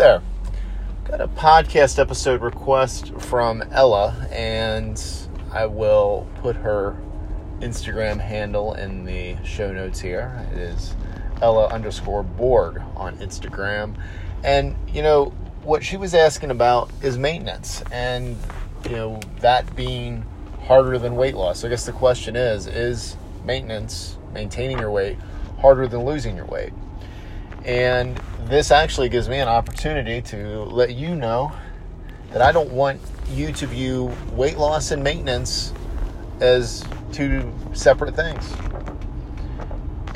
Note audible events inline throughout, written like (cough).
there. Got a podcast episode request from Ella, and I will put her Instagram handle in the show notes here. It is Ella underscore Bourg on Instagram. And, you know, what she was asking about is maintenance, and, you know, that being harder than weight loss. So I guess the question is is maintenance, maintaining your weight, harder than losing your weight? And this actually gives me an opportunity to let you know that I don't want you to view weight loss and maintenance as two separate things.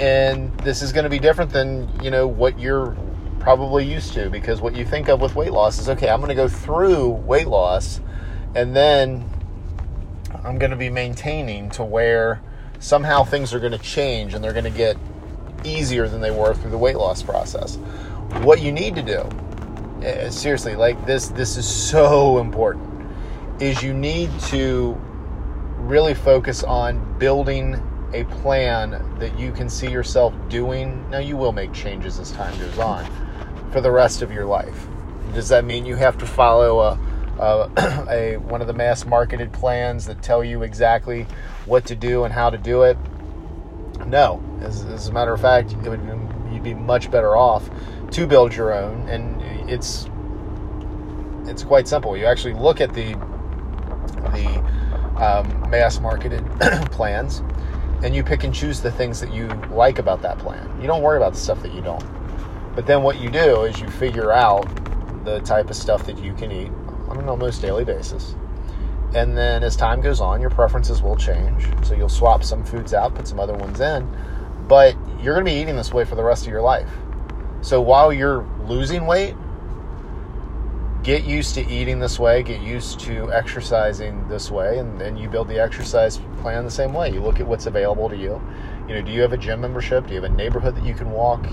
And this is going to be different than, you know, what you're probably used to because what you think of with weight loss is okay, I'm going to go through weight loss and then I'm going to be maintaining to where somehow things are going to change and they're going to get easier than they were through the weight loss process. What you need to do, eh, seriously, like this, this is so important, is you need to really focus on building a plan that you can see yourself doing. Now, you will make changes as time goes on for the rest of your life. Does that mean you have to follow a, a, (clears throat) a one of the mass marketed plans that tell you exactly what to do and how to do it? No. As, as a matter of fact, it would, you'd be much better off to build your own, and it's it's quite simple. You actually look at the the um, mass marketed (clears throat) plans, and you pick and choose the things that you like about that plan. You don't worry about the stuff that you don't. But then what you do is you figure out the type of stuff that you can eat on an almost daily basis. And then as time goes on, your preferences will change. So you'll swap some foods out, put some other ones in. But you're going to be eating this way for the rest of your life. So while you're losing weight, get used to eating this way, get used to exercising this way, and then you build the exercise plan the same way. You look at what's available to you. You know, do you have a gym membership? Do you have a neighborhood that you can walk?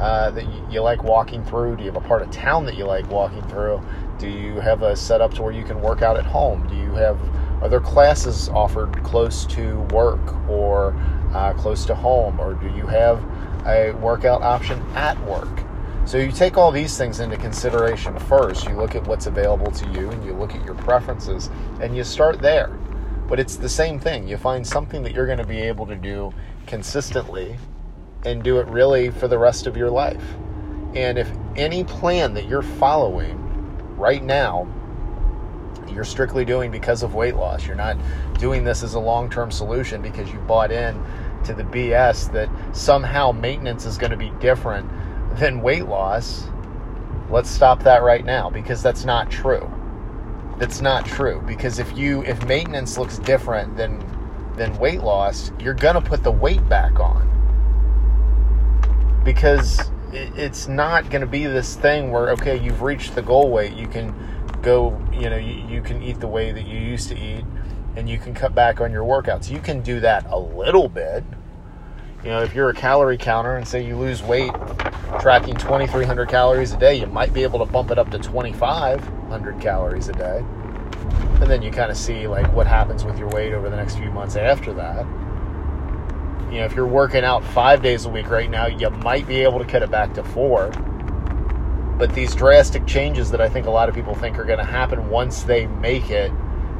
Uh, that you, you, like walking through? Do you have a part of town that you like walking through? Do you have a setup to where you can work out at home? Do you have other classes offered close to work or uh, close to home? Or do you have a workout option at work? So you take all these things into consideration first. You look at what's available to you and you look at your preferences and you start there. But it's the same thing. You find something that you're going to be able to do consistently and do it really for the rest of your life. And if any plan that you're following right now, you're strictly doing because of weight loss, you're not doing this as a long term solution because you bought in to the BS that somehow maintenance is going to be different than weight loss, let's stop that right now because that's not true. That's not true because if you if maintenance looks different than than weight loss, you're going to put the weight back on because it's not going to be this thing where okay you've reached the goal weight you can go you know you, you, can eat the way that you used to eat and you can cut back on your workouts. You can do that a little bit. You know if you're a calorie counter and say you lose weight tracking 2300 calories a day you might be able to bump it up to 2500 calories a day. And then you kind of see like what happens with your weight over the next few months after that you know, if you're working out five days a week right now, you might be able to cut it back to four. But these drastic changes that I think a lot of people think are going to happen once they make it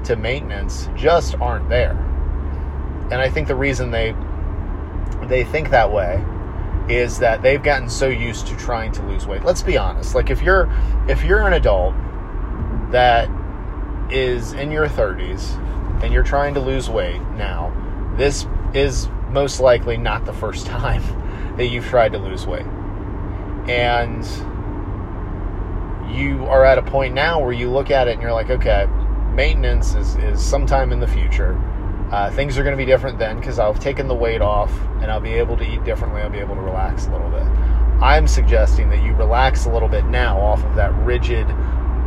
to maintenance just aren't there. And I think the reason they they think that way is that they've gotten so used to trying to lose weight. Let's be honest. Like if you're if you're an adult that is in your 30s and you're trying to lose weight now, this is most likely not the first (laughs) time that you've tried to lose weight. And you are at a point now where you look at it and you're like, okay, maintenance is, is sometime in the future. Uh, things are going to be different then because I've taken the weight off and I'll be able to eat differently. I'll be able to relax a little bit. I'm suggesting that you relax a little bit now off of that rigid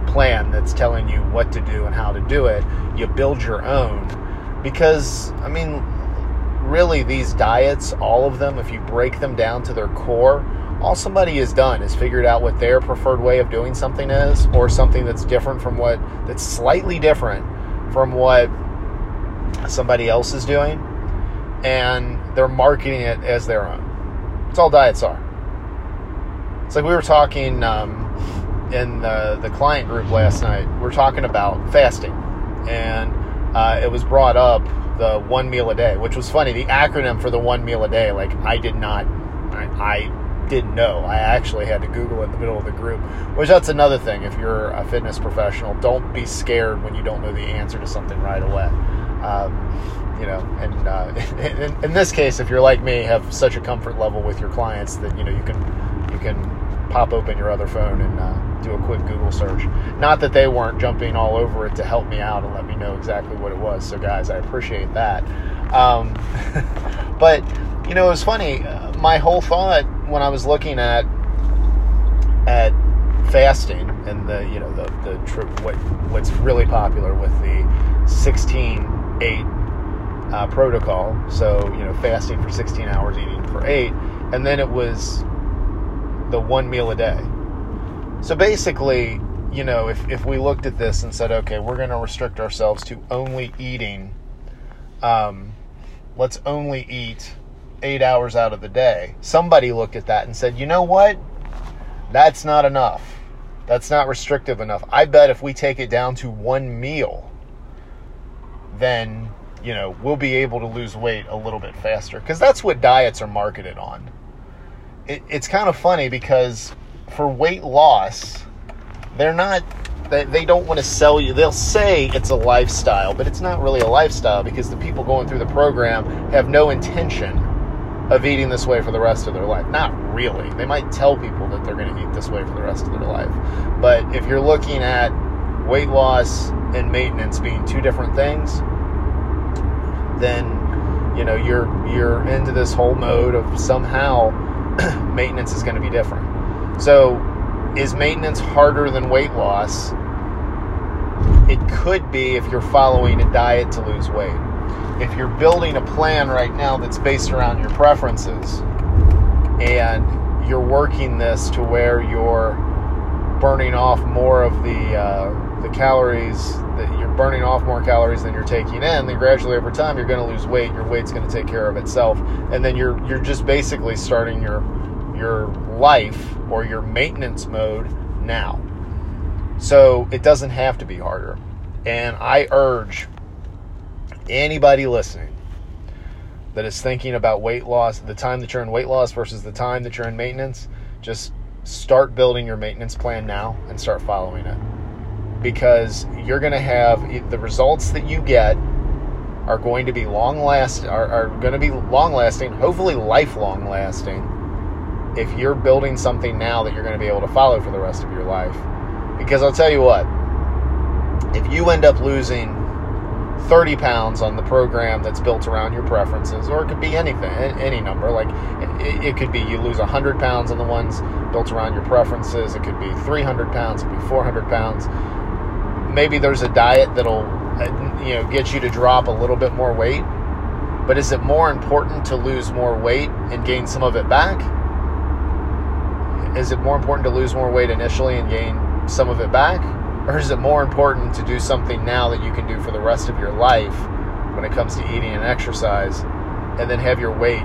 plan that's telling you what to do and how to do it. You build your own because, I mean, really these diets, all of them, if you break them down to their core, all somebody has done is figured out what their preferred way of doing something is, or something that's different from what, that's slightly different from what somebody else is doing, and they're marketing it as their own. It's all diets are. It's like we were talking um, in the, the client group last night, we're talking about fasting, and uh, it was brought up the one meal a day, which was funny. The acronym for the one meal a day, like I did not, I, I didn't know. I actually had to Google in the middle of the group, which that's another thing. If you're a fitness professional, don't be scared when you don't know the answer to something right away. Um, you know, and uh, (laughs) in, in, this case, if you're like me, have such a comfort level with your clients that you know you can you can pop open your other phone and uh, do a quick Google search. Not that they weren't jumping all over it to help me out and let me know exactly what it was. So, guys, I appreciate that. Um, (laughs) but you know, it was funny. Uh, my whole thought when I was looking at at fasting and the you know the the what what's really popular with the 16 8 uh, protocol. So you know, fasting for 16 hours, eating for eight, and then it was the one meal a day. So basically, you know, if, if we looked at this and said, okay, we're going to restrict ourselves to only eating, um, let's only eat eight hours out of the day, somebody looked at that and said, you know what? That's not enough. That's not restrictive enough. I bet if we take it down to one meal, then, you know, we'll be able to lose weight a little bit faster. Because that's what diets are marketed on. It, it's kind of funny because for weight loss, they're not they, they don't want to sell you. They'll say it's a lifestyle, but it's not really a lifestyle because the people going through the program have no intention of eating this way for the rest of their life. Not really. They might tell people that they're going to eat this way for the rest of their life. But if you're looking at weight loss and maintenance being two different things, then you know you're you're into this whole mode of somehow (clears throat) maintenance is going to be different. So, is maintenance harder than weight loss? It could be if you're following a diet to lose weight. If you're building a plan right now that's based around your preferences and you're working this to where you're burning off more of the uh, the calories that you're burning off more calories than you're taking in, then gradually over time you're going to lose weight. Your weight's going to take care of itself, and then you're you're just basically starting your your life or your maintenance mode now. So it doesn't have to be harder. And I urge anybody listening that is thinking about weight loss, the time that you're in weight loss versus the time that you're in maintenance, just start building your maintenance plan now and start following it. Because you're going to have the results that you get are going to be long last are, are going to be long lasting, hopefully lifelong lasting if you're building something now that you're going to be able to follow for the rest of your life. Because I'll tell you what, if you end up losing 30 pounds on the program that's built around your preferences, or it could be anything, any number. Like it, it, could be you lose 100 pounds on the ones built around your preferences. It could be 300 pounds. It could be 400 pounds. Maybe there's a diet that'll, uh, you know, get you to drop a little bit more weight. But is it more important to lose more weight and gain some of it back? Is it more important to lose more weight initially and gain some of it back? Or is it more important to do something now that you can do for the rest of your life when it comes to eating and exercise and then have your weight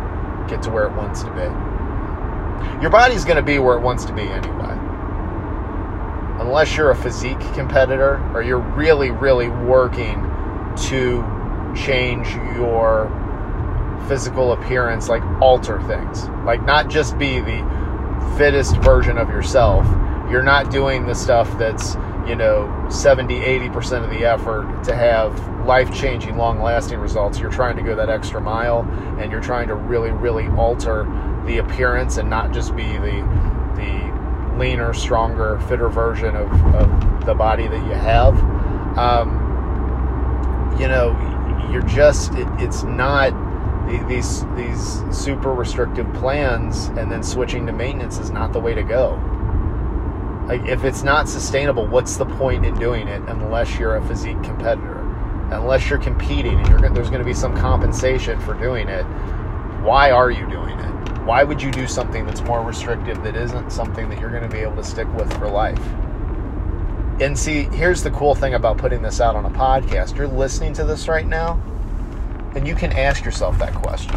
get to where it wants to be? Your body's going to be where it wants to be anyway. Unless you're a physique competitor or you're really, really working to change your physical appearance, like alter things. Like not just be the fittest version of yourself. You're not doing the stuff that's, you know, 70, 80% of the effort to have life changing, long lasting results. You're trying to go that extra mile and you're trying to really, really alter the appearance and not just be the, the leaner, stronger, fitter version of, of the body that you have. Um, you know, you're just, it, it's not these these super restrictive plans and then switching to maintenance is not the way to go. Like if it's not sustainable, what's the point in doing it unless you're a physique competitor? Unless you're competing and you're, there's going to be some compensation for doing it. Why are you doing it? Why would you do something that's more restrictive that isn't something that you're going to be able to stick with for life? And see, here's the cool thing about putting this out on a podcast. You're listening to this right now and you can ask yourself that question.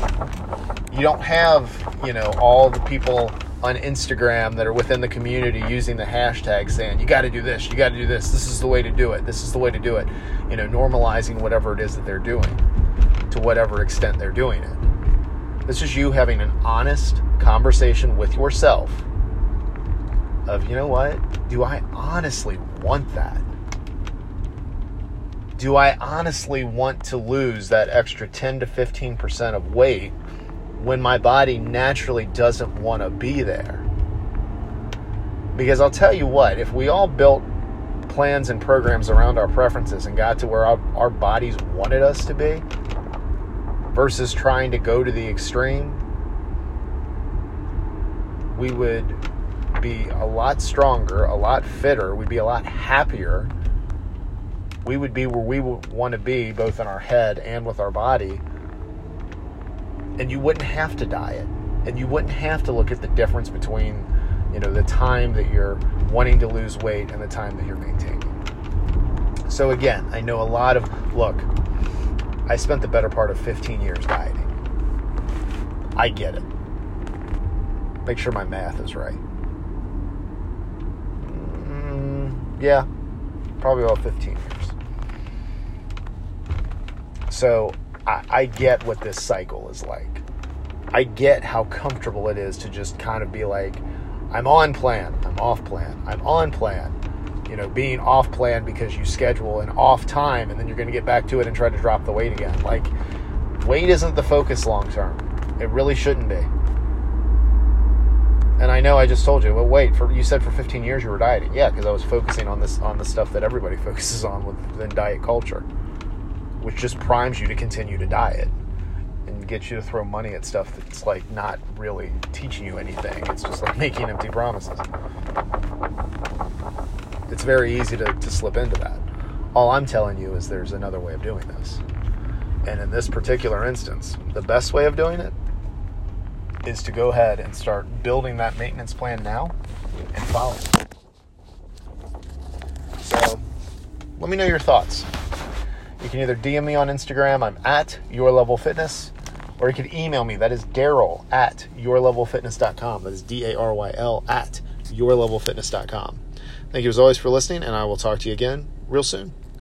You don't have, you know, all the people on Instagram that are within the community using the hashtag saying, you got to do this, you got to do this, this is the way to do it, this is the way to do it. You know, normalizing whatever it is that they're doing to whatever extent they're doing it. This is you having an honest conversation with yourself of, you know what? Do I honestly want that? Do I honestly want to lose that extra 10 to 15% of weight when my body naturally doesn't want to be there. Because I'll tell you what, if we all built plans and programs around our preferences and got to where our, our bodies wanted us to be versus trying to go to the extreme, we would be a lot stronger, a lot fitter, we'd be a lot happier. We would be where we would want to be, both in our head and with our body, and you wouldn't have to diet and you wouldn't have to look at the difference between you know the time that you're wanting to lose weight and the time that you're maintaining. So again i know a lot of look i spent the better part of 15 years dieting. I get it. Make sure my math is right. Mm, yeah probably about 15 years so I, I get what this cycle is like. I get how comfortable it is to just kind of be like, I'm on plan, I'm off plan, I'm on plan. You know, being off plan because you schedule an off time and then you're going to get back to it and try to drop the weight again. Like, weight isn't the focus long term. It really shouldn't be. And I know I just told you, but wait, for you said for 15 years you were dieting. Yeah, because I was focusing on this on the stuff that everybody (laughs) focuses on within diet culture which just primes you to continue to diet and gets you to throw money at stuff that's like not really teaching you anything. It's just like making empty promises. It's very easy to, to slip into that. All I'm telling you is there's another way of doing this. And in this particular instance, the best way of doing it is to go ahead and start building that maintenance plan now and follow it. So, let me know your thoughts. You can either DM me on Instagram, I'm at Your Level Fitness, or you can email me. That is Daryl at yourlevelfitness.com. That is D A R Y L at yourlevelfitness.com. Thank you as always for listening, and I will talk to you again real soon.